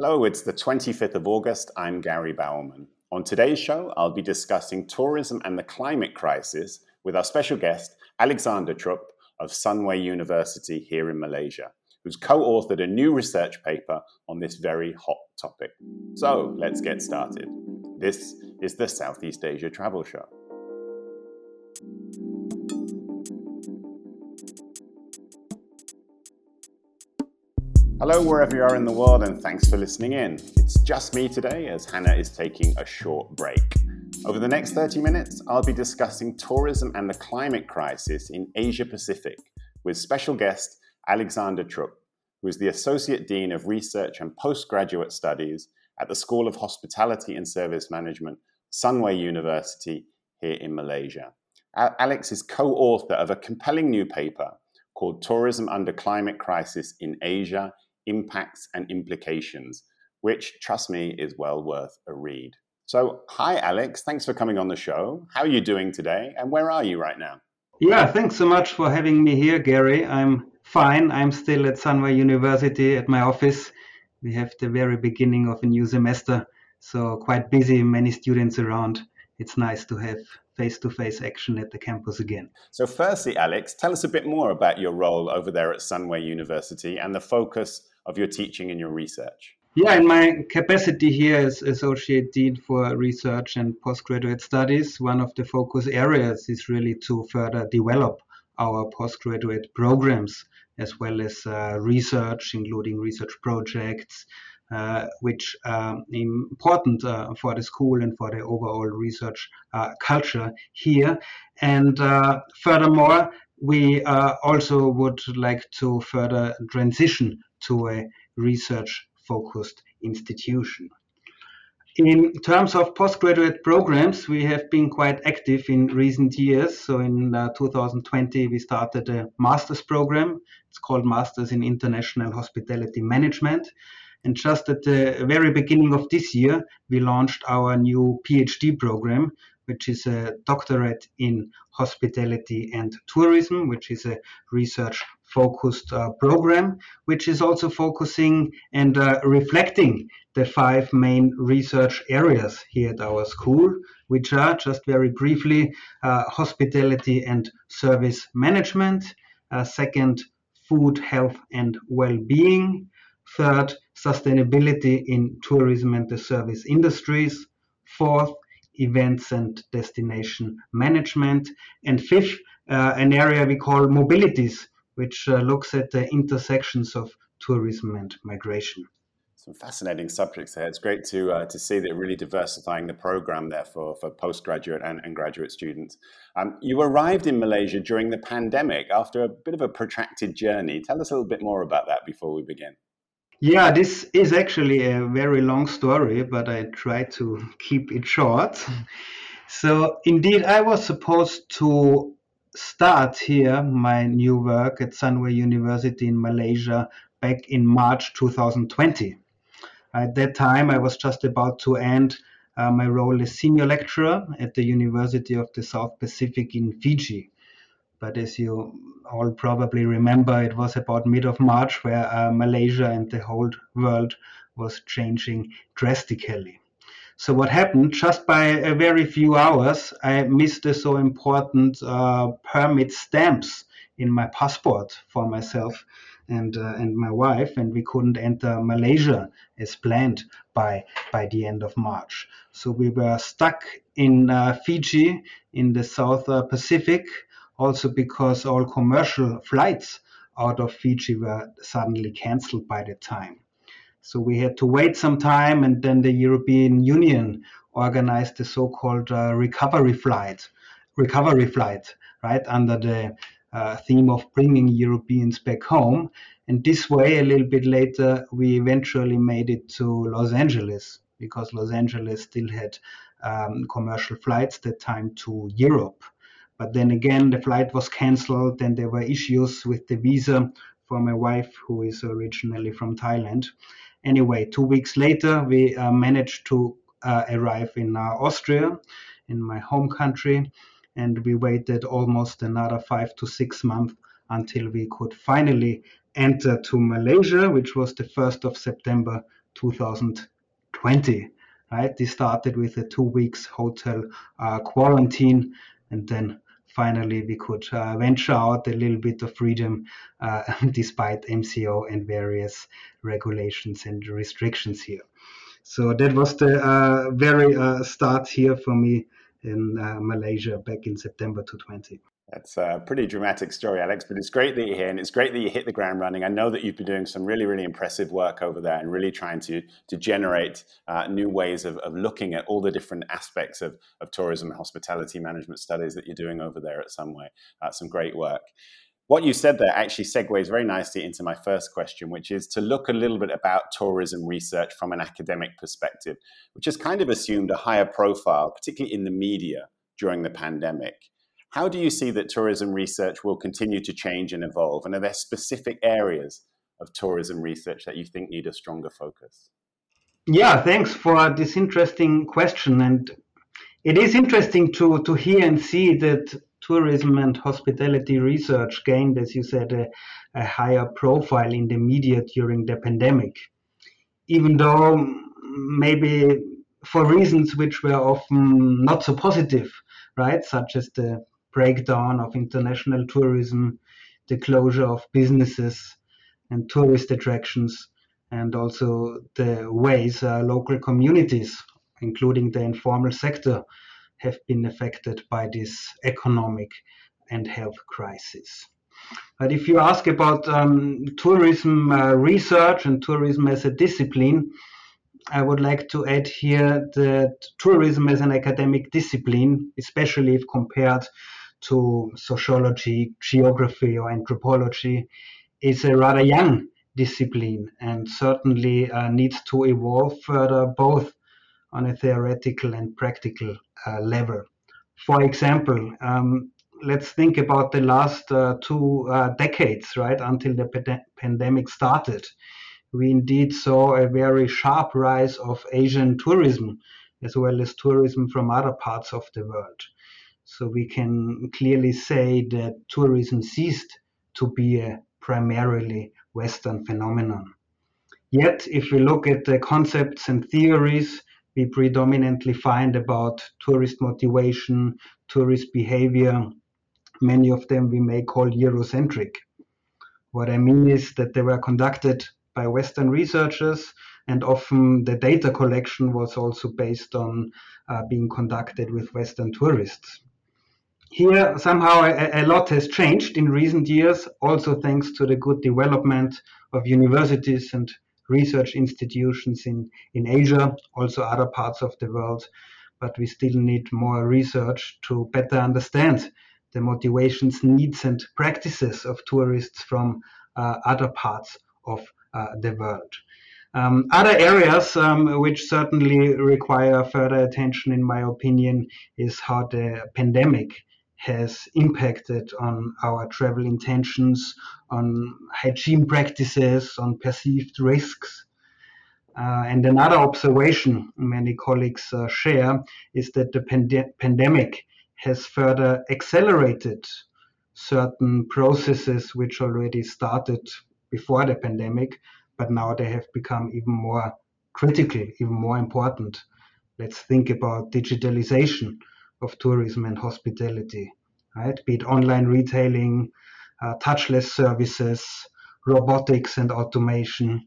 Hello, it's the 25th of August. I'm Gary Bowerman. On today's show, I'll be discussing tourism and the climate crisis with our special guest, Alexander Trupp of Sunway University here in Malaysia, who's co authored a new research paper on this very hot topic. So let's get started. This is the Southeast Asia Travel Show. Hello, wherever you are in the world, and thanks for listening in. It's just me today as Hannah is taking a short break. Over the next 30 minutes, I'll be discussing tourism and the climate crisis in Asia Pacific with special guest Alexander Trupp, who is the Associate Dean of Research and Postgraduate Studies at the School of Hospitality and Service Management, Sunway University here in Malaysia. Alex is co author of a compelling new paper called Tourism Under Climate Crisis in Asia impacts and implications, which, trust me, is well worth a read. So, hi, Alex. Thanks for coming on the show. How are you doing today? And where are you right now? Yeah, thanks so much for having me here, Gary. I'm fine. I'm still at Sunway University at my office. We have the very beginning of a new semester, so quite busy, many students around. It's nice to have face to face action at the campus again. So, firstly, Alex, tell us a bit more about your role over there at Sunway University and the focus of your teaching and your research? Yeah, in my capacity here as Associate Dean for Research and Postgraduate Studies, one of the focus areas is really to further develop our postgraduate programs as well as uh, research, including research projects, which are um, important uh, for the school and for the overall research uh, culture here. And uh, furthermore, we uh, also would like to further transition to a research focused institution. In terms of postgraduate programs, we have been quite active in recent years. So in uh, 2020, we started a master's program. It's called Masters in International Hospitality Management. And just at the very beginning of this year, we launched our new PhD program, which is a doctorate in hospitality and tourism, which is a research focused uh, program, which is also focusing and uh, reflecting the five main research areas here at our school, which are just very briefly uh, hospitality and service management, uh, second, food, health, and well being, third, sustainability in tourism and the service industries, fourth, events and destination management. And fifth, uh, an area we call mobilities, which uh, looks at the intersections of tourism and migration. Some fascinating subjects there. It's great to uh, to see that really diversifying the program there for, for postgraduate and, and graduate students. Um, you arrived in Malaysia during the pandemic after a bit of a protracted journey. Tell us a little bit more about that before we begin. Yeah, this is actually a very long story, but I try to keep it short. So, indeed, I was supposed to start here my new work at Sunway University in Malaysia back in March 2020. At that time, I was just about to end uh, my role as senior lecturer at the University of the South Pacific in Fiji. But as you all probably remember, it was about mid of March where uh, Malaysia and the whole world was changing drastically. So what happened? Just by a very few hours, I missed the so important uh, permit stamps in my passport for myself and uh, and my wife, and we couldn't enter Malaysia as planned by by the end of March. So we were stuck in uh, Fiji in the South uh, Pacific also because all commercial flights out of Fiji were suddenly cancelled by the time. So we had to wait some time, and then the European Union organized the so-called uh, recovery flight, recovery flight, right under the uh, theme of bringing Europeans back home. And this way, a little bit later, we eventually made it to Los Angeles because Los Angeles still had um, commercial flights that time to Europe. But then again, the flight was cancelled, and there were issues with the visa for my wife, who is originally from Thailand. Anyway, two weeks later, we uh, managed to uh, arrive in uh, Austria, in my home country, and we waited almost another five to six months until we could finally enter to Malaysia, which was the 1st of September 2020. Right, this started with a two weeks hotel uh, quarantine, and then finally we could uh, venture out a little bit of freedom uh, despite MCO and various regulations and restrictions here. So that was the uh, very uh, start here for me in uh, Malaysia back in September 2020. That's a pretty dramatic story, Alex, but it's great that you're here and it's great that you hit the ground running. I know that you've been doing some really, really impressive work over there and really trying to, to generate uh, new ways of, of looking at all the different aspects of, of tourism and hospitality management studies that you're doing over there at Sunway. Uh, some great work. What you said there actually segues very nicely into my first question, which is to look a little bit about tourism research from an academic perspective, which has kind of assumed a higher profile, particularly in the media during the pandemic. How do you see that tourism research will continue to change and evolve? And are there specific areas of tourism research that you think need a stronger focus? Yeah, thanks for this interesting question. And it is interesting to, to hear and see that tourism and hospitality research gained, as you said, a, a higher profile in the media during the pandemic. Even though maybe for reasons which were often not so positive, right? Such as the breakdown of international tourism, the closure of businesses and tourist attractions, and also the ways uh, local communities, including the informal sector, have been affected by this economic and health crisis. But if you ask about um, tourism uh, research and tourism as a discipline, I would like to add here that tourism as an academic discipline, especially if compared to sociology, geography, or anthropology, is a rather young discipline and certainly uh, needs to evolve further both on a theoretical and practical uh, level. For example, um, let's think about the last uh, two uh, decades, right, until the pand- pandemic started. We indeed saw a very sharp rise of Asian tourism as well as tourism from other parts of the world. So we can clearly say that tourism ceased to be a primarily Western phenomenon. Yet, if we look at the concepts and theories we predominantly find about tourist motivation, tourist behavior, many of them we may call Eurocentric. What I mean is that they were conducted by Western researchers, and often the data collection was also based on uh, being conducted with Western tourists here somehow a, a, lot has changed in recent years, also thanks to the good development of universities and research institutions in, in Asia, also other parts of the world. But we still need more research to better understand the motivations, needs, and practices of tourists from uh, other parts of uh, the world. Um, other areas um, which certainly require further attention, in my opinion, is how the pandemic has impacted on our travel intentions, on hygiene practices, on perceived risks. Uh, and another observation many colleagues uh, share is that the pand- pandemic has further accelerated certain processes which already started before the pandemic, but now they have become even more critical, even more important. Let's think about digitalization of tourism and hospitality, right? Be it online retailing, uh, touchless services, robotics and automation,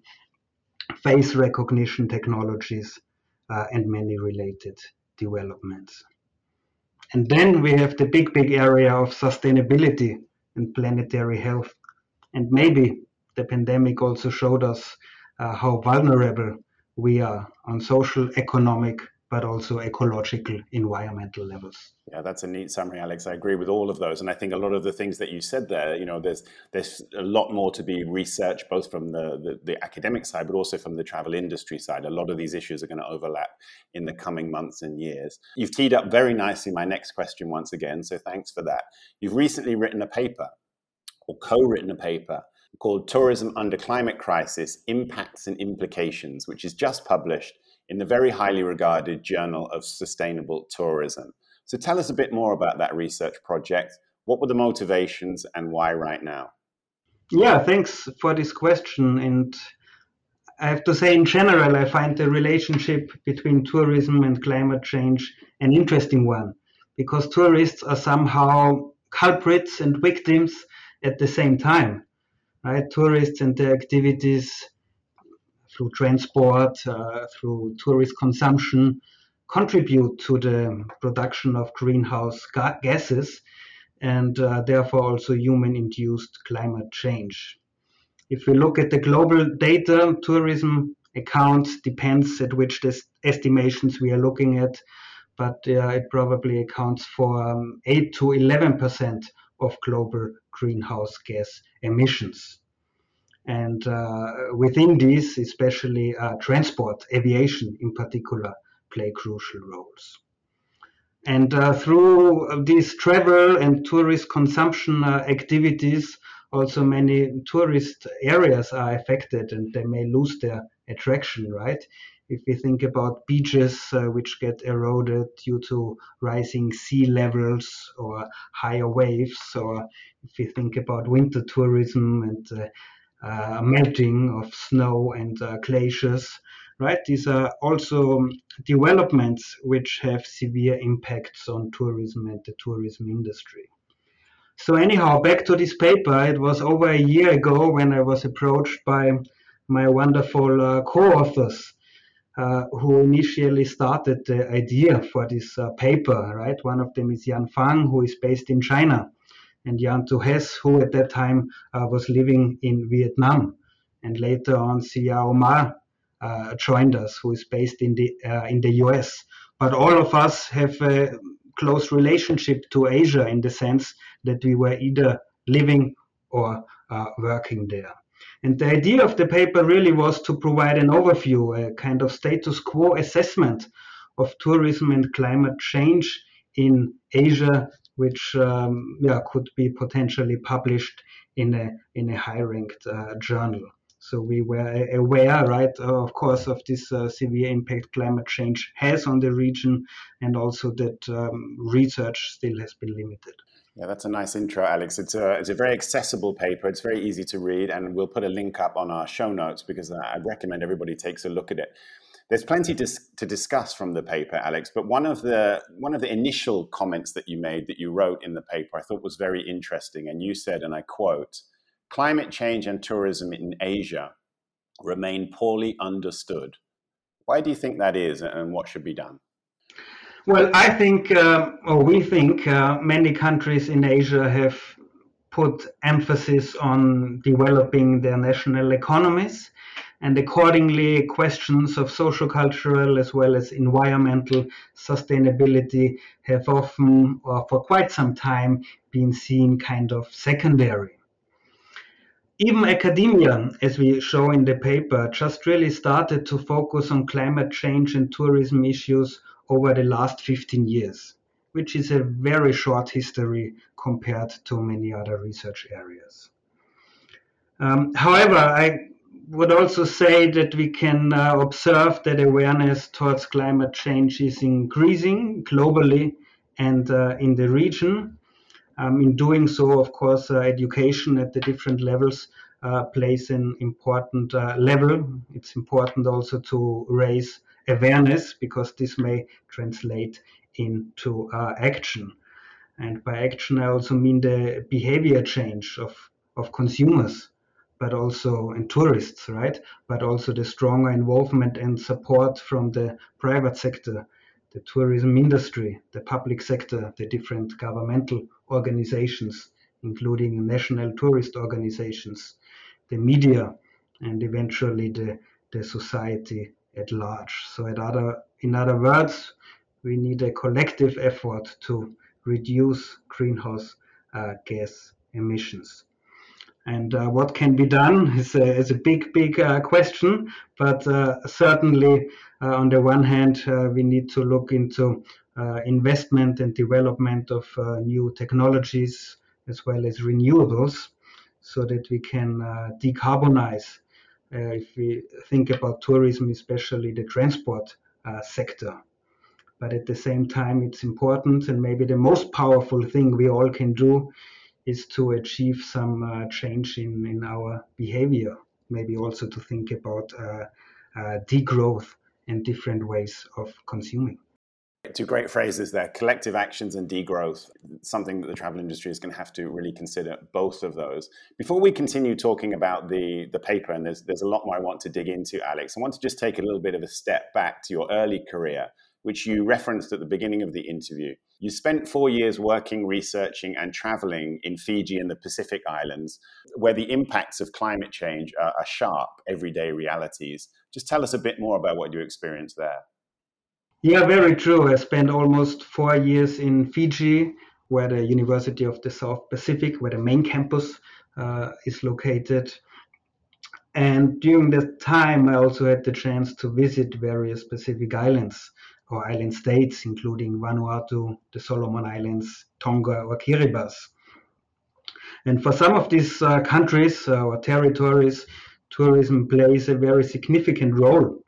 face recognition technologies, uh, and many related developments. And then we have the big, big area of sustainability and planetary health. And maybe the pandemic also showed us uh, how vulnerable we are on social, economic, but also ecological, environmental levels. Yeah, that's a neat summary, Alex. I agree with all of those, and I think a lot of the things that you said there, you know, there's there's a lot more to be researched, both from the, the, the academic side, but also from the travel industry side. A lot of these issues are going to overlap in the coming months and years. You've teed up very nicely my next question once again, so thanks for that. You've recently written a paper, or co-written a paper called "Tourism Under Climate Crisis: Impacts and Implications," which is just published in the very highly regarded Journal of Sustainable Tourism. So tell us a bit more about that research project. What were the motivations and why right now? Yeah, thanks for this question. And I have to say, in general, I find the relationship between tourism and climate change an interesting one because tourists are somehow culprits and victims at the same time. Right? Tourists and their activities through transport, uh, through tourist consumption, contribute to the production of greenhouse ga- gases and uh, therefore also human induced climate change. If we look at the global data, tourism accounts depends at which estimations we are looking at, but uh, it probably accounts for um, 8 to 11 percent of global greenhouse gas emissions. And uh, within these, especially uh, transport, aviation in particular, play crucial roles. And uh, through these travel and tourist consumption activities, also many tourist areas are affected and they may lose their attraction, right? If we think about beaches uh, which get eroded due to rising sea levels or higher waves, or if we think about winter tourism and uh, melting of snow and uh, glaciers, right? These are also developments which have severe impacts on tourism and the tourism industry. So anyhow, back to this paper. It was over a year ago when I was approached by my wonderful uh, co-authors uh, who initially started the idea for this uh, paper, right? One of them is Yan Fang, who is based in China, and Jan Tuhes, who at that time uh, was living in Vietnam. And later on, Xiao Omar uh, joined us, who is based in the, uh, in the US. But all of us have a close relationship to Asia in the sense that we were either living or uh, working there. And the idea of the paper really was to provide an overview, a kind of status quo assessment of tourism and climate change in Asia, which um, yeah, could be potentially published in a, in a high ranked uh, journal. So we were aware, right, of course, of this uh, severe impact climate change has on the region, and also that um, research still has been limited. Yeah, that's a nice intro, Alex. It's a, it's a very accessible paper. It's very easy to read, and we'll put a link up on our show notes because I recommend everybody takes a look at it. There's plenty to, to discuss from the paper, Alex. But one of the one of the initial comments that you made that you wrote in the paper, I thought was very interesting, and you said, and I quote, "Climate change and tourism in Asia remain poorly understood." Why do you think that is, and what should be done? Well, I think, uh, or we think, uh, many countries in Asia have put emphasis on developing their national economies, and accordingly, questions of social, cultural, as well as environmental sustainability have often, or for quite some time, been seen kind of secondary. Even academia, as we show in the paper, just really started to focus on climate change and tourism issues over the last 15 years, which is a very short history compared to many other research areas. Um, however, I would also say that we can uh, observe that awareness towards climate change is increasing globally and uh, in the region. Um, in doing so, of course, uh, education at the different levels uh, plays an important uh, level. It's important also to raise awareness because this may translate into uh, action. And by action, I also mean the behavior change of, of consumers, but also and tourists, right? But also the stronger involvement and support from the private sector, the tourism industry, the public sector, the different governmental organizations, including national tourist organizations, the media, and eventually the, the society at large. So, at other, in other words, we need a collective effort to reduce greenhouse uh, gas emissions. And uh, what can be done is a, is a big, big uh, question, but uh, certainly, uh, on the one hand, uh, we need to look into investment and development of new technologies as well as renewables so that we can decarbonize uh, if we think about tourism, especially the transport uh, sector. But at the same time, it's important, and maybe the most powerful thing we all can do is to achieve some uh, change in, in our behavior, maybe also to think about uh, uh, degrowth and different ways of consuming. Two great phrases there collective actions and degrowth, something that the travel industry is going to have to really consider both of those. Before we continue talking about the, the paper, and there's, there's a lot more I want to dig into, Alex, I want to just take a little bit of a step back to your early career, which you referenced at the beginning of the interview. You spent four years working, researching, and traveling in Fiji and the Pacific Islands, where the impacts of climate change are, are sharp, everyday realities. Just tell us a bit more about what you experienced there. Yeah, very true. I spent almost four years in Fiji, where the University of the South Pacific, where the main campus uh, is located. And during that time, I also had the chance to visit various Pacific islands or island states, including Vanuatu, the Solomon Islands, Tonga, or Kiribati. And for some of these uh, countries uh, or territories, tourism plays a very significant role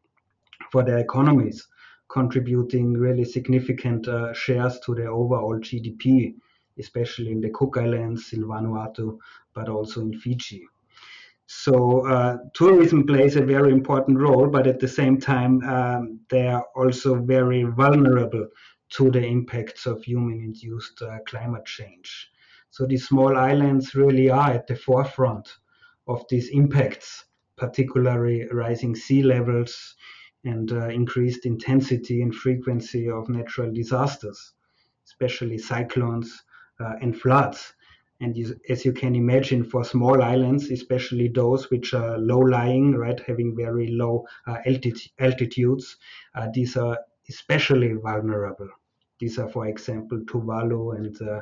for their economies contributing really significant uh, shares to the overall GDP, especially in the Cook Islands, in Vanuatu, but also in Fiji. So uh, tourism plays a very important role, but at the same time, um, they are also very vulnerable to the impacts of human-induced uh, climate change. So these small islands really are at the forefront of these impacts, particularly rising sea levels, and uh, increased intensity and frequency of natural disasters, especially cyclones uh, and floods. And as you can imagine, for small islands, especially those which are low lying, right, having very low uh, altitude, altitudes, uh, these are especially vulnerable. These are, for example, Tuvalu and uh,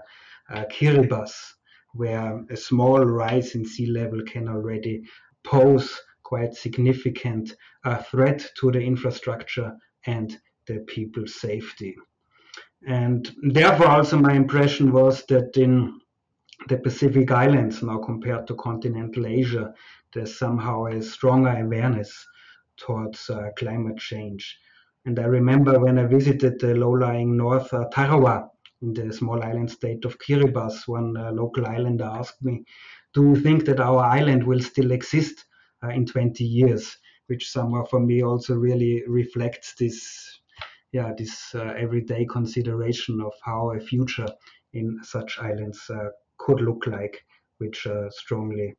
uh, Kiribati, where a small rise in sea level can already pose quite significant uh, threat to the infrastructure and the people's safety. And therefore, also my impression was that in the Pacific Islands, now compared to continental Asia, there's somehow a stronger awareness towards uh, climate change. And I remember when I visited the low-lying North uh, Tarawa in the small island state of Kiribati, one uh, local islander asked me, "Do you think that our island will still exist uh, in 20 years, which somehow for me also really reflects this, yeah, this uh, everyday consideration of how a future in such islands uh, could look like, which are strongly,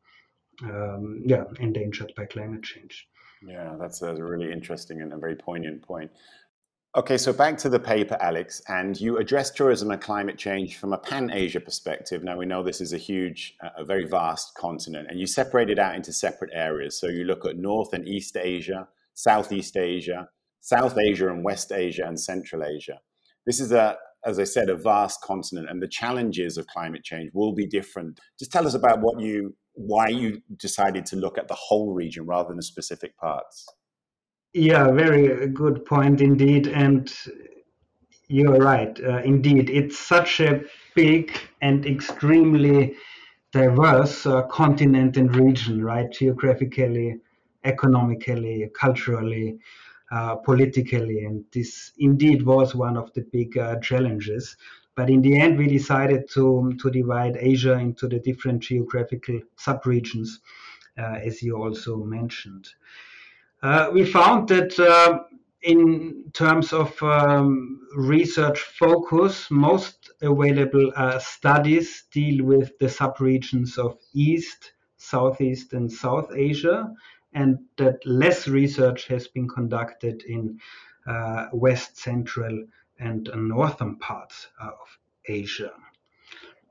um, yeah, endangered by climate change. Yeah, that's a really interesting and a very poignant point. Okay, so back to the paper, Alex, and you address tourism and climate change from a pan Asia perspective. Now, we know this is a huge, uh, a very vast continent, and you separate it out into separate areas. So you look at North and East Asia, Southeast Asia, South Asia and West Asia, and Central Asia. This is a, as I said, a vast continent, and the challenges of climate change will be different. Just tell us about what you, why you decided to look at the whole region rather than the specific parts. Yeah, very good point indeed. And you're right. Uh, indeed, it's such a big and extremely diverse uh, continent and region, right? Geographically, economically, culturally, uh, politically. And this indeed was one of the big uh, challenges. But in the end, we decided to, to divide Asia into the different geographical subregions, uh, as you also mentioned. Uh, we found that uh, in terms of um, research focus, most available uh, studies deal with the subregions of East, Southeast, and South Asia, and that less research has been conducted in uh, West, Central, and Northern parts of Asia.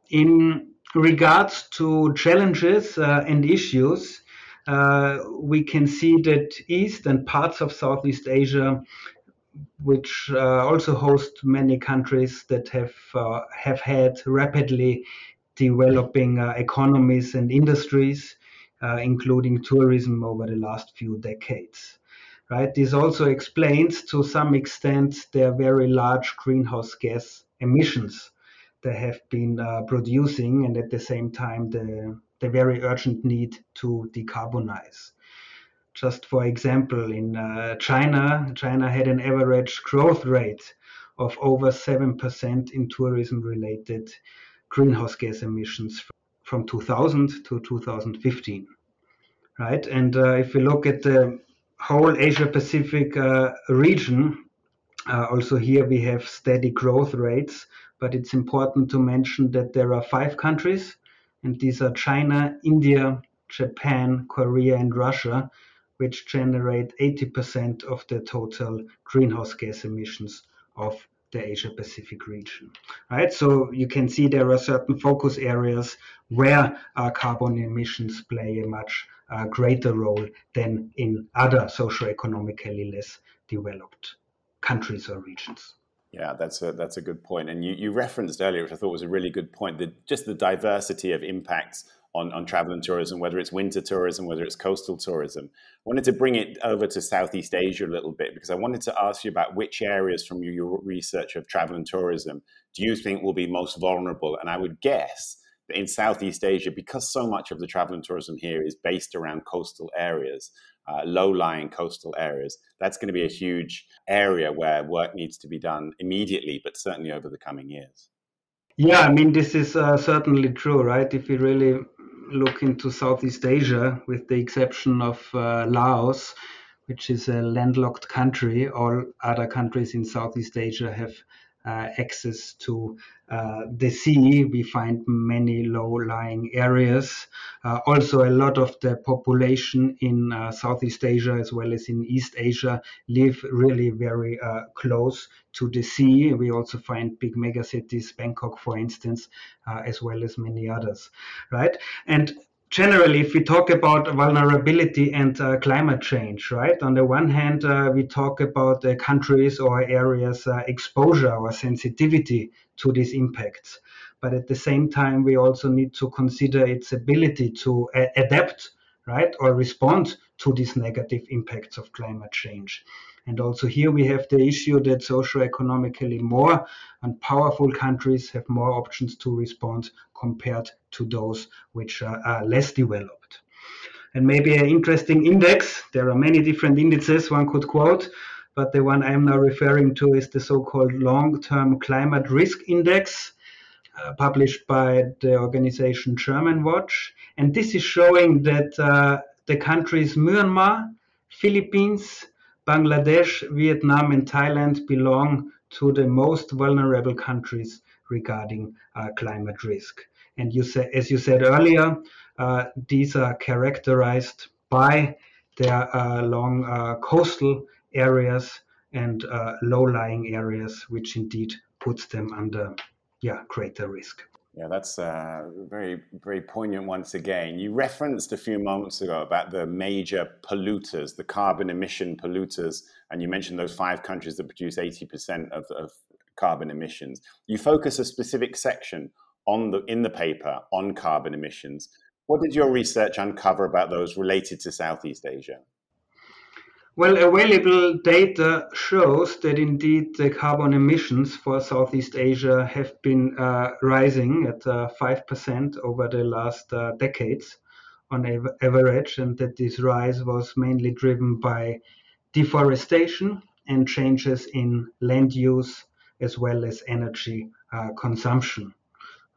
In regards to challenges uh, and issues, uh, we can see that East and parts of Southeast Asia, which uh, also host many countries that have uh, have had rapidly developing uh, economies and industries, uh, including tourism over the last few decades. Right. This also explains to some extent their very large greenhouse gas emissions they have been uh, producing, and at the same time the the very urgent need to decarbonize. Just for example, in uh, China, China had an average growth rate of over 7% in tourism related greenhouse gas emissions from 2000 to 2015. right? And uh, if we look at the whole Asia Pacific uh, region, uh, also here we have steady growth rates, but it's important to mention that there are five countries, and these are China, India, Japan, Korea, and Russia, which generate 80% of the total greenhouse gas emissions of the Asia Pacific region. Right, so you can see there are certain focus areas where uh, carbon emissions play a much uh, greater role than in other socio-economically less developed countries or regions. Yeah, that's a that's a good point. And you, you referenced earlier, which I thought was a really good point, that just the diversity of impacts on, on travel and tourism, whether it's winter tourism, whether it's coastal tourism. I wanted to bring it over to Southeast Asia a little bit because I wanted to ask you about which areas from your research of travel and tourism do you think will be most vulnerable? And I would guess that in Southeast Asia, because so much of the travel and tourism here is based around coastal areas, uh, low-lying coastal areas, that's going to be a huge area where work needs to be done immediately, but certainly over the coming years. Yeah, I mean, this is uh, certainly true, right? If we really look into Southeast Asia, with the exception of uh, Laos, which is a landlocked country, all other countries in Southeast Asia have access to uh, the sea. We find many low-lying areas. Uh, also, a lot of the population in uh, Southeast Asia as well as in East Asia live really very uh, close to the sea. We also find big megacities, Bangkok, for instance, uh, as well as many others, right? And generally, if we talk about vulnerability and uh, climate change, right? On the one hand, uh, we talk about uh, countries or areas' uh, exposure or sensitivity to these impacts. But at the same time, we also need to consider its ability to a- adapt, right, or respond to these negative impacts of climate change. And also here we have the issue that socio-economically more and powerful countries have more options to respond compared to those which are, are less developed. And maybe an interesting index, there are many different indices one could quote, but the one I'm now referring to is the so-called long-term climate risk index. Uh, published by the organization Germanwatch. And this is showing that uh, the countries Myanmar, Philippines, Bangladesh, Vietnam, and Thailand belong to the most vulnerable countries regarding uh, climate risk. And you say, as you said earlier, uh, these are characterized by their uh, long uh, coastal areas and uh, low-lying areas, which indeed puts them under yeah greater risk. Yeah, that's very, very poignant once again. You referenced a few moments ago about the major polluters, the carbon emission polluters, and you mentioned those five countries that produce 80% of, of carbon emissions. You focus a specific section on the in the paper on carbon emissions. What did your research uncover about those related to Southeast Asia? Well, available data shows that indeed the carbon emissions for Southeast Asia have been uh, rising at uh, 5% over the last uh, decades on av- average, and that this rise was mainly driven by deforestation and changes in land use as well as energy uh, consumption.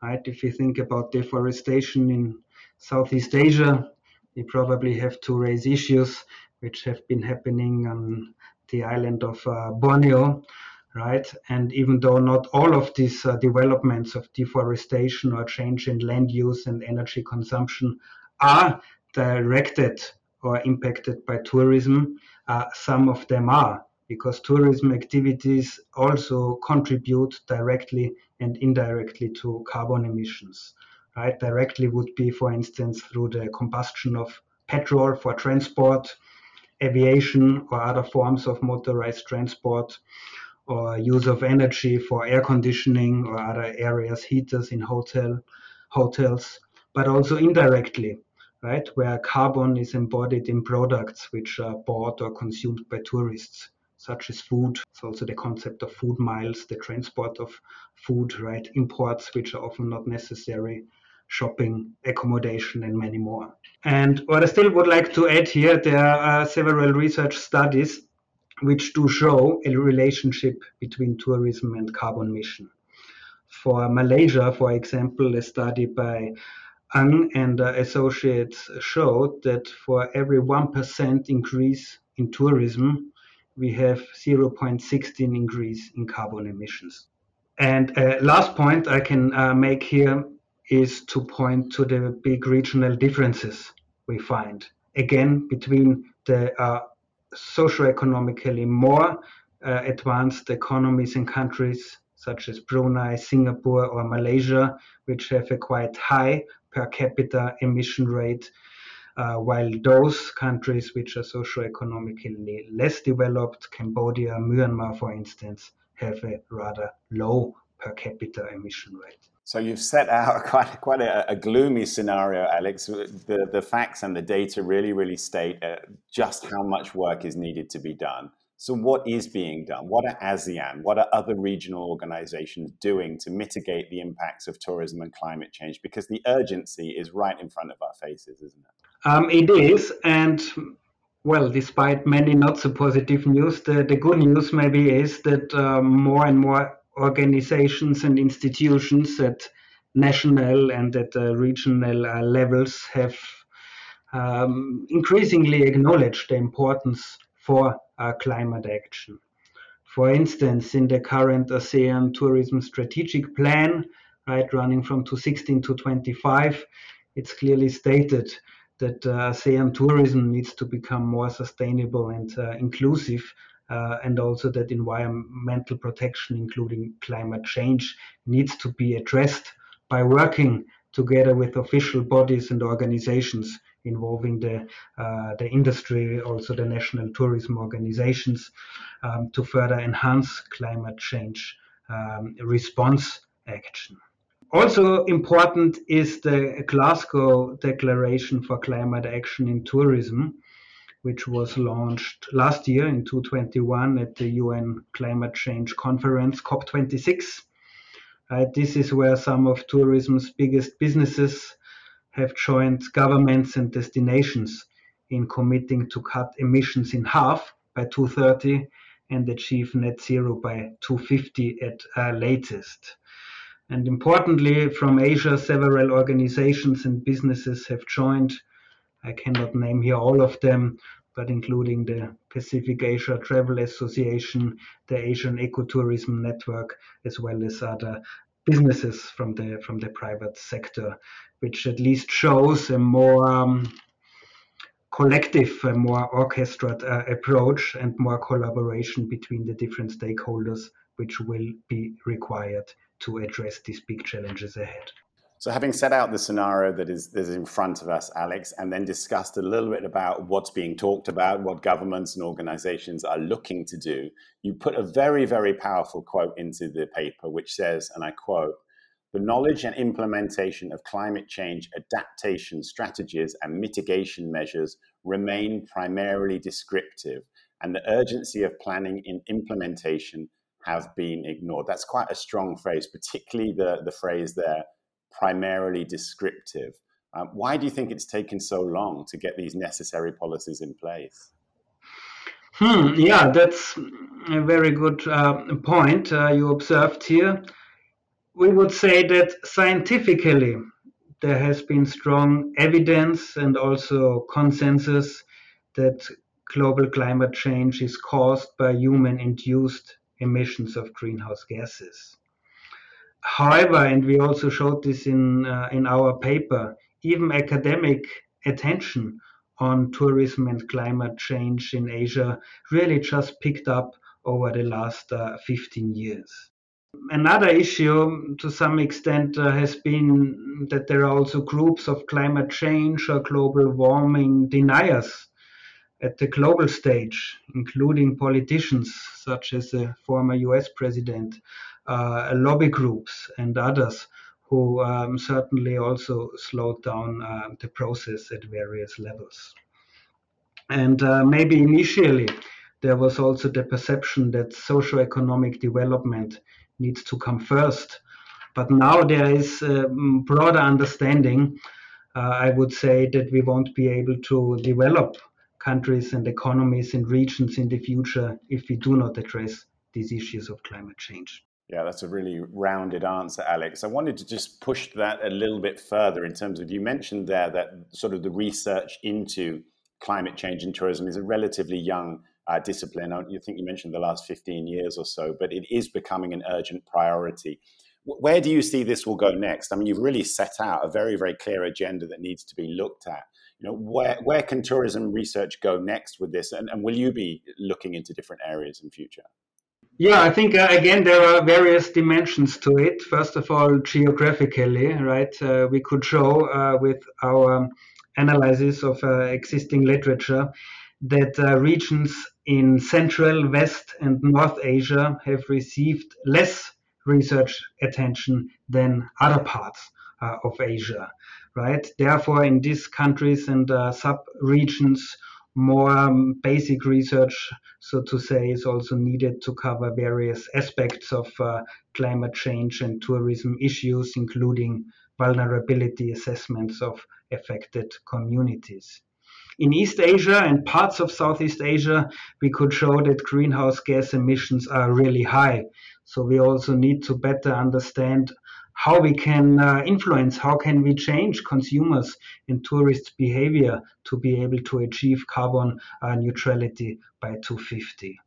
Right? If you think about deforestation in Southeast Asia, we probably have to raise issues which have been happening on the island of uh, Borneo, right? And even though not all of these uh, developments of deforestation or change in land use and energy consumption are directed or impacted by tourism, uh, some of them are because tourism activities also contribute directly and indirectly to carbon emissions. Right, directly would be, for instance, through the combustion of petrol for transport, aviation or other forms of motorized transport or use of energy for air conditioning or other areas, heaters in hotel hotels, but also indirectly, right, where carbon is embodied in products which are bought or consumed by tourists, such as food. It's also the concept of food miles, the transport of food, right, imports which are often not necessary shopping, accommodation, and many more. And what I still would like to add here, there are several research studies which do show a relationship between tourism and carbon emission. For Malaysia, for example, a study by Ang and associates showed that for every 1% increase in tourism, we have 0.16 increase in carbon emissions. And uh, last point I can uh, make here is to point to the big regional differences we find again between the uh, socioeconomically more uh, advanced economies and countries such as Brunei, Singapore, or Malaysia, which have a quite high per capita emission rate, uh, while those countries which are socioeconomically less developed, Cambodia, Myanmar, for instance, have a rather low per capita emission rate. So you've set out quite quite a, a, gloomy scenario, Alex. The the facts and the data really really state uh, just how much work is needed to be done. So what is being done? What are ASEAN? What are other regional organizations doing to mitigate the impacts of tourism and climate change? Because the urgency is right in front of our faces, isn't it? Um, it is, and well, despite many not so positive news, the, the good news maybe is that um, more and more organizations and institutions at national and at uh, regional uh, levels have um, increasingly acknowledged the importance for uh, climate action. For instance, in the current ASEAN Tourism Strategic Plan, right, running from 2016 to 25, it's clearly stated that uh, ASEAN tourism needs to become more sustainable and uh, inclusive uh, and also that environmental protection, including climate change, needs to be addressed by working together with official bodies and organizations involving the uh, the industry, also the national tourism organizations, um, to further enhance climate change um, response action. Also important is the Glasgow Declaration for Climate Action in Tourism, which was launched last year in 2021 at the UN Climate Change Conference, COP26. Uh, this is where some of tourism's biggest businesses have joined governments and destinations in committing to cut emissions in half by 2030 and achieve net zero by 2050 at uh, latest. And importantly, from Asia, several organizations and businesses have joined I cannot name here all of them, but including the Pacific Asia Travel Association, the Asian Ecotourism Network, as well as other businesses from the from the private sector, which at least shows a more um, collective, a more orchestrated uh, approach and more collaboration between the different stakeholders, which will be required to address these big challenges ahead. So, having set out the scenario that is, that is in front of us, Alex, and then discussed a little bit about what's being talked about, what governments and organizations are looking to do, you put a very, very powerful quote into the paper, which says, and I quote, the knowledge and implementation of climate change adaptation strategies and mitigation measures remain primarily descriptive, and the urgency of planning in implementation have been ignored. That's quite a strong phrase, particularly the, the phrase there primarily descriptive. Um, why do you think it's taken so long to get these necessary policies in place? Hmm, yeah, that's a very good uh, point uh, you observed here. We would say that scientifically there has been strong evidence and also consensus that global climate change is caused by human induced emissions of greenhouse gases. However, and we also showed this in uh, in our paper, even academic attention on tourism and climate change in Asia really just picked up over the last uh, 15 years. Another issue to some extent uh, has been that there are also groups of climate change or global warming deniers at the global stage, including politicians such as the former US president lobby groups and others who um, certainly also slowed down uh, the process at various levels. And uh, maybe initially there was also the perception that socioeconomic development needs to come first. But now there is a broader understanding, uh, I would say, that we won't be able to develop countries and economies and regions in the future if we do not address these issues of climate change. Yeah, that's a really rounded answer, Alex. I wanted to just push that a little bit further in terms of you mentioned there that sort of the research into climate change and tourism is a relatively young uh, discipline. I think you mentioned the last 15 years or so, but it is becoming an urgent priority. Where do you see this will go next? I mean, you've really set out a very, very clear agenda that needs to be looked at. You know, where, where can tourism research go next with this? And, and will you be looking into different areas in future? Yeah, I think uh, again there are various dimensions to it. First of all, geographically, right? Uh, we could show uh, with our analysis of uh, existing literature that uh, regions in Central, West, and North Asia have received less research attention than other parts uh, of Asia, right? Therefore, in these countries and sub-regions, more um, basic research, so to say, is also needed to cover various aspects of uh, climate change and tourism issues, including vulnerability assessments of affected communities. In East Asia and parts of Southeast Asia, we could show that greenhouse gas emissions are really high. So we also need to better understand how we can uh, influence, how can we change consumers and tourists' behavior to be able to achieve carbon uh, neutrality by 2050.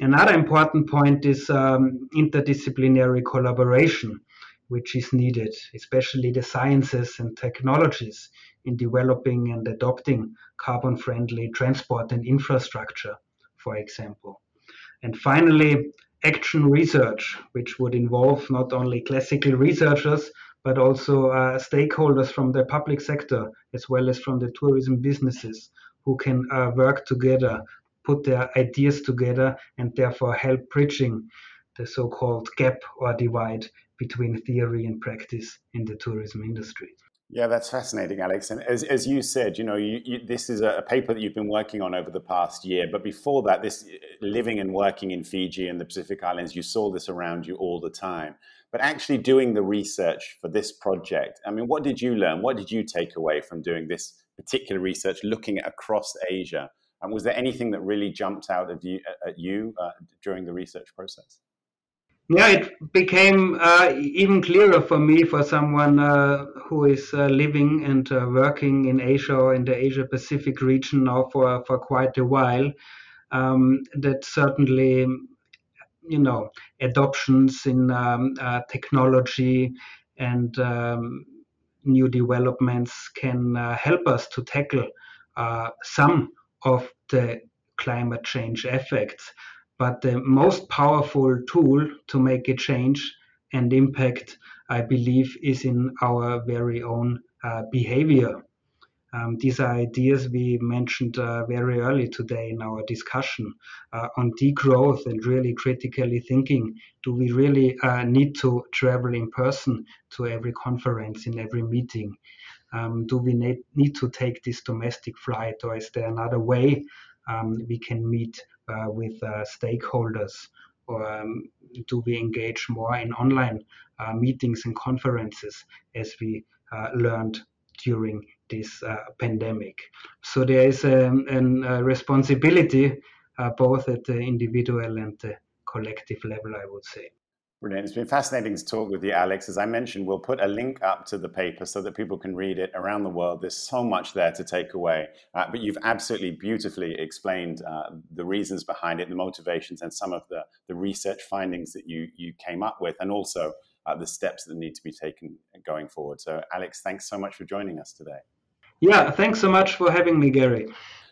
Another important point is um, interdisciplinary collaboration, which is needed, especially the sciences and technologies in developing and adopting carbon friendly transport and infrastructure, for example. And finally, action research, which would involve not only classical researchers, but also uh, stakeholders from the public sector, as well as from the tourism businesses, who can uh, work together, put their ideas together, and therefore help bridging the so called gap or divide between theory and practice in the tourism industry. Yeah, that's fascinating, Alex. And as, as you said, you know, you, you, this is a, paper that you've been working on over the past year. But before that, this living and working in Fiji and the Pacific Islands, you saw this around you all the time. But actually doing the research for this project, I mean, what did you learn? What did you take away from doing this particular research, looking at across Asia? And was there anything that really jumped out at you, at you uh, during the research process? Yeah, it became uh, even clearer for me, for someone uh, who is uh, living and uh, working in Asia or in the Asia Pacific region now for, for quite a while, um, that certainly, you know, adoptions in um, uh, technology and um, new developments can uh, help us to tackle some of the climate change effects. But the most powerful tool to make a change and impact, I believe, is in our very own uh, behavior. Um, these are ideas we mentioned uh, very early today in our discussion uh, on degrowth and really critically thinking do we really uh, need to travel in person to every conference, in every meeting? Um, do we need, need to take this domestic flight, or is there another way um, we can meet uh, with uh, stakeholders? Or um, do we engage more in online uh, meetings and conferences as we learned during this pandemic? So there is um, a responsibility both at the individual and the collective level, I would say. Brilliant. It's been fascinating to talk with you, Alex. As I mentioned, we'll put a link up to the paper so that people can read it around the world. There's so much there to take away. Uh, but you've absolutely beautifully explained uh, the reasons behind it, the motivations, and some of the, the research findings that you, you came up with, and also uh, the steps that need to be taken going forward. So, Alex, thanks so much for joining us today. Yeah, thanks so much for having me, Gary.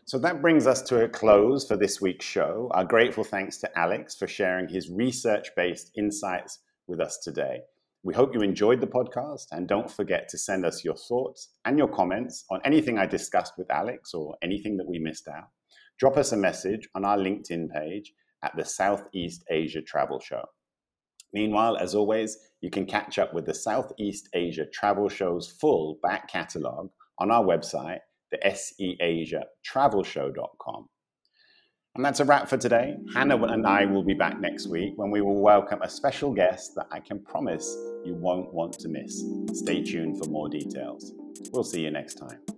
So that brings us to a close for this week's show. Our grateful thanks to Alex for sharing his research based insights with us today. We hope you enjoyed the podcast and don't forget to send us your thoughts and your comments on anything I discussed with Alex or anything that we missed out. Drop us a message on our LinkedIn page at the Southeast Asia Travel Show. Meanwhile, as always, you can catch up with the Southeast Asia Travel Show's full back catalogue on our website the seasiatravelshow.com. And that's a wrap for today. Hannah and I will be back next week when we will welcome a special guest that I can promise you won't want to miss. Stay tuned for more details. We'll see you next time.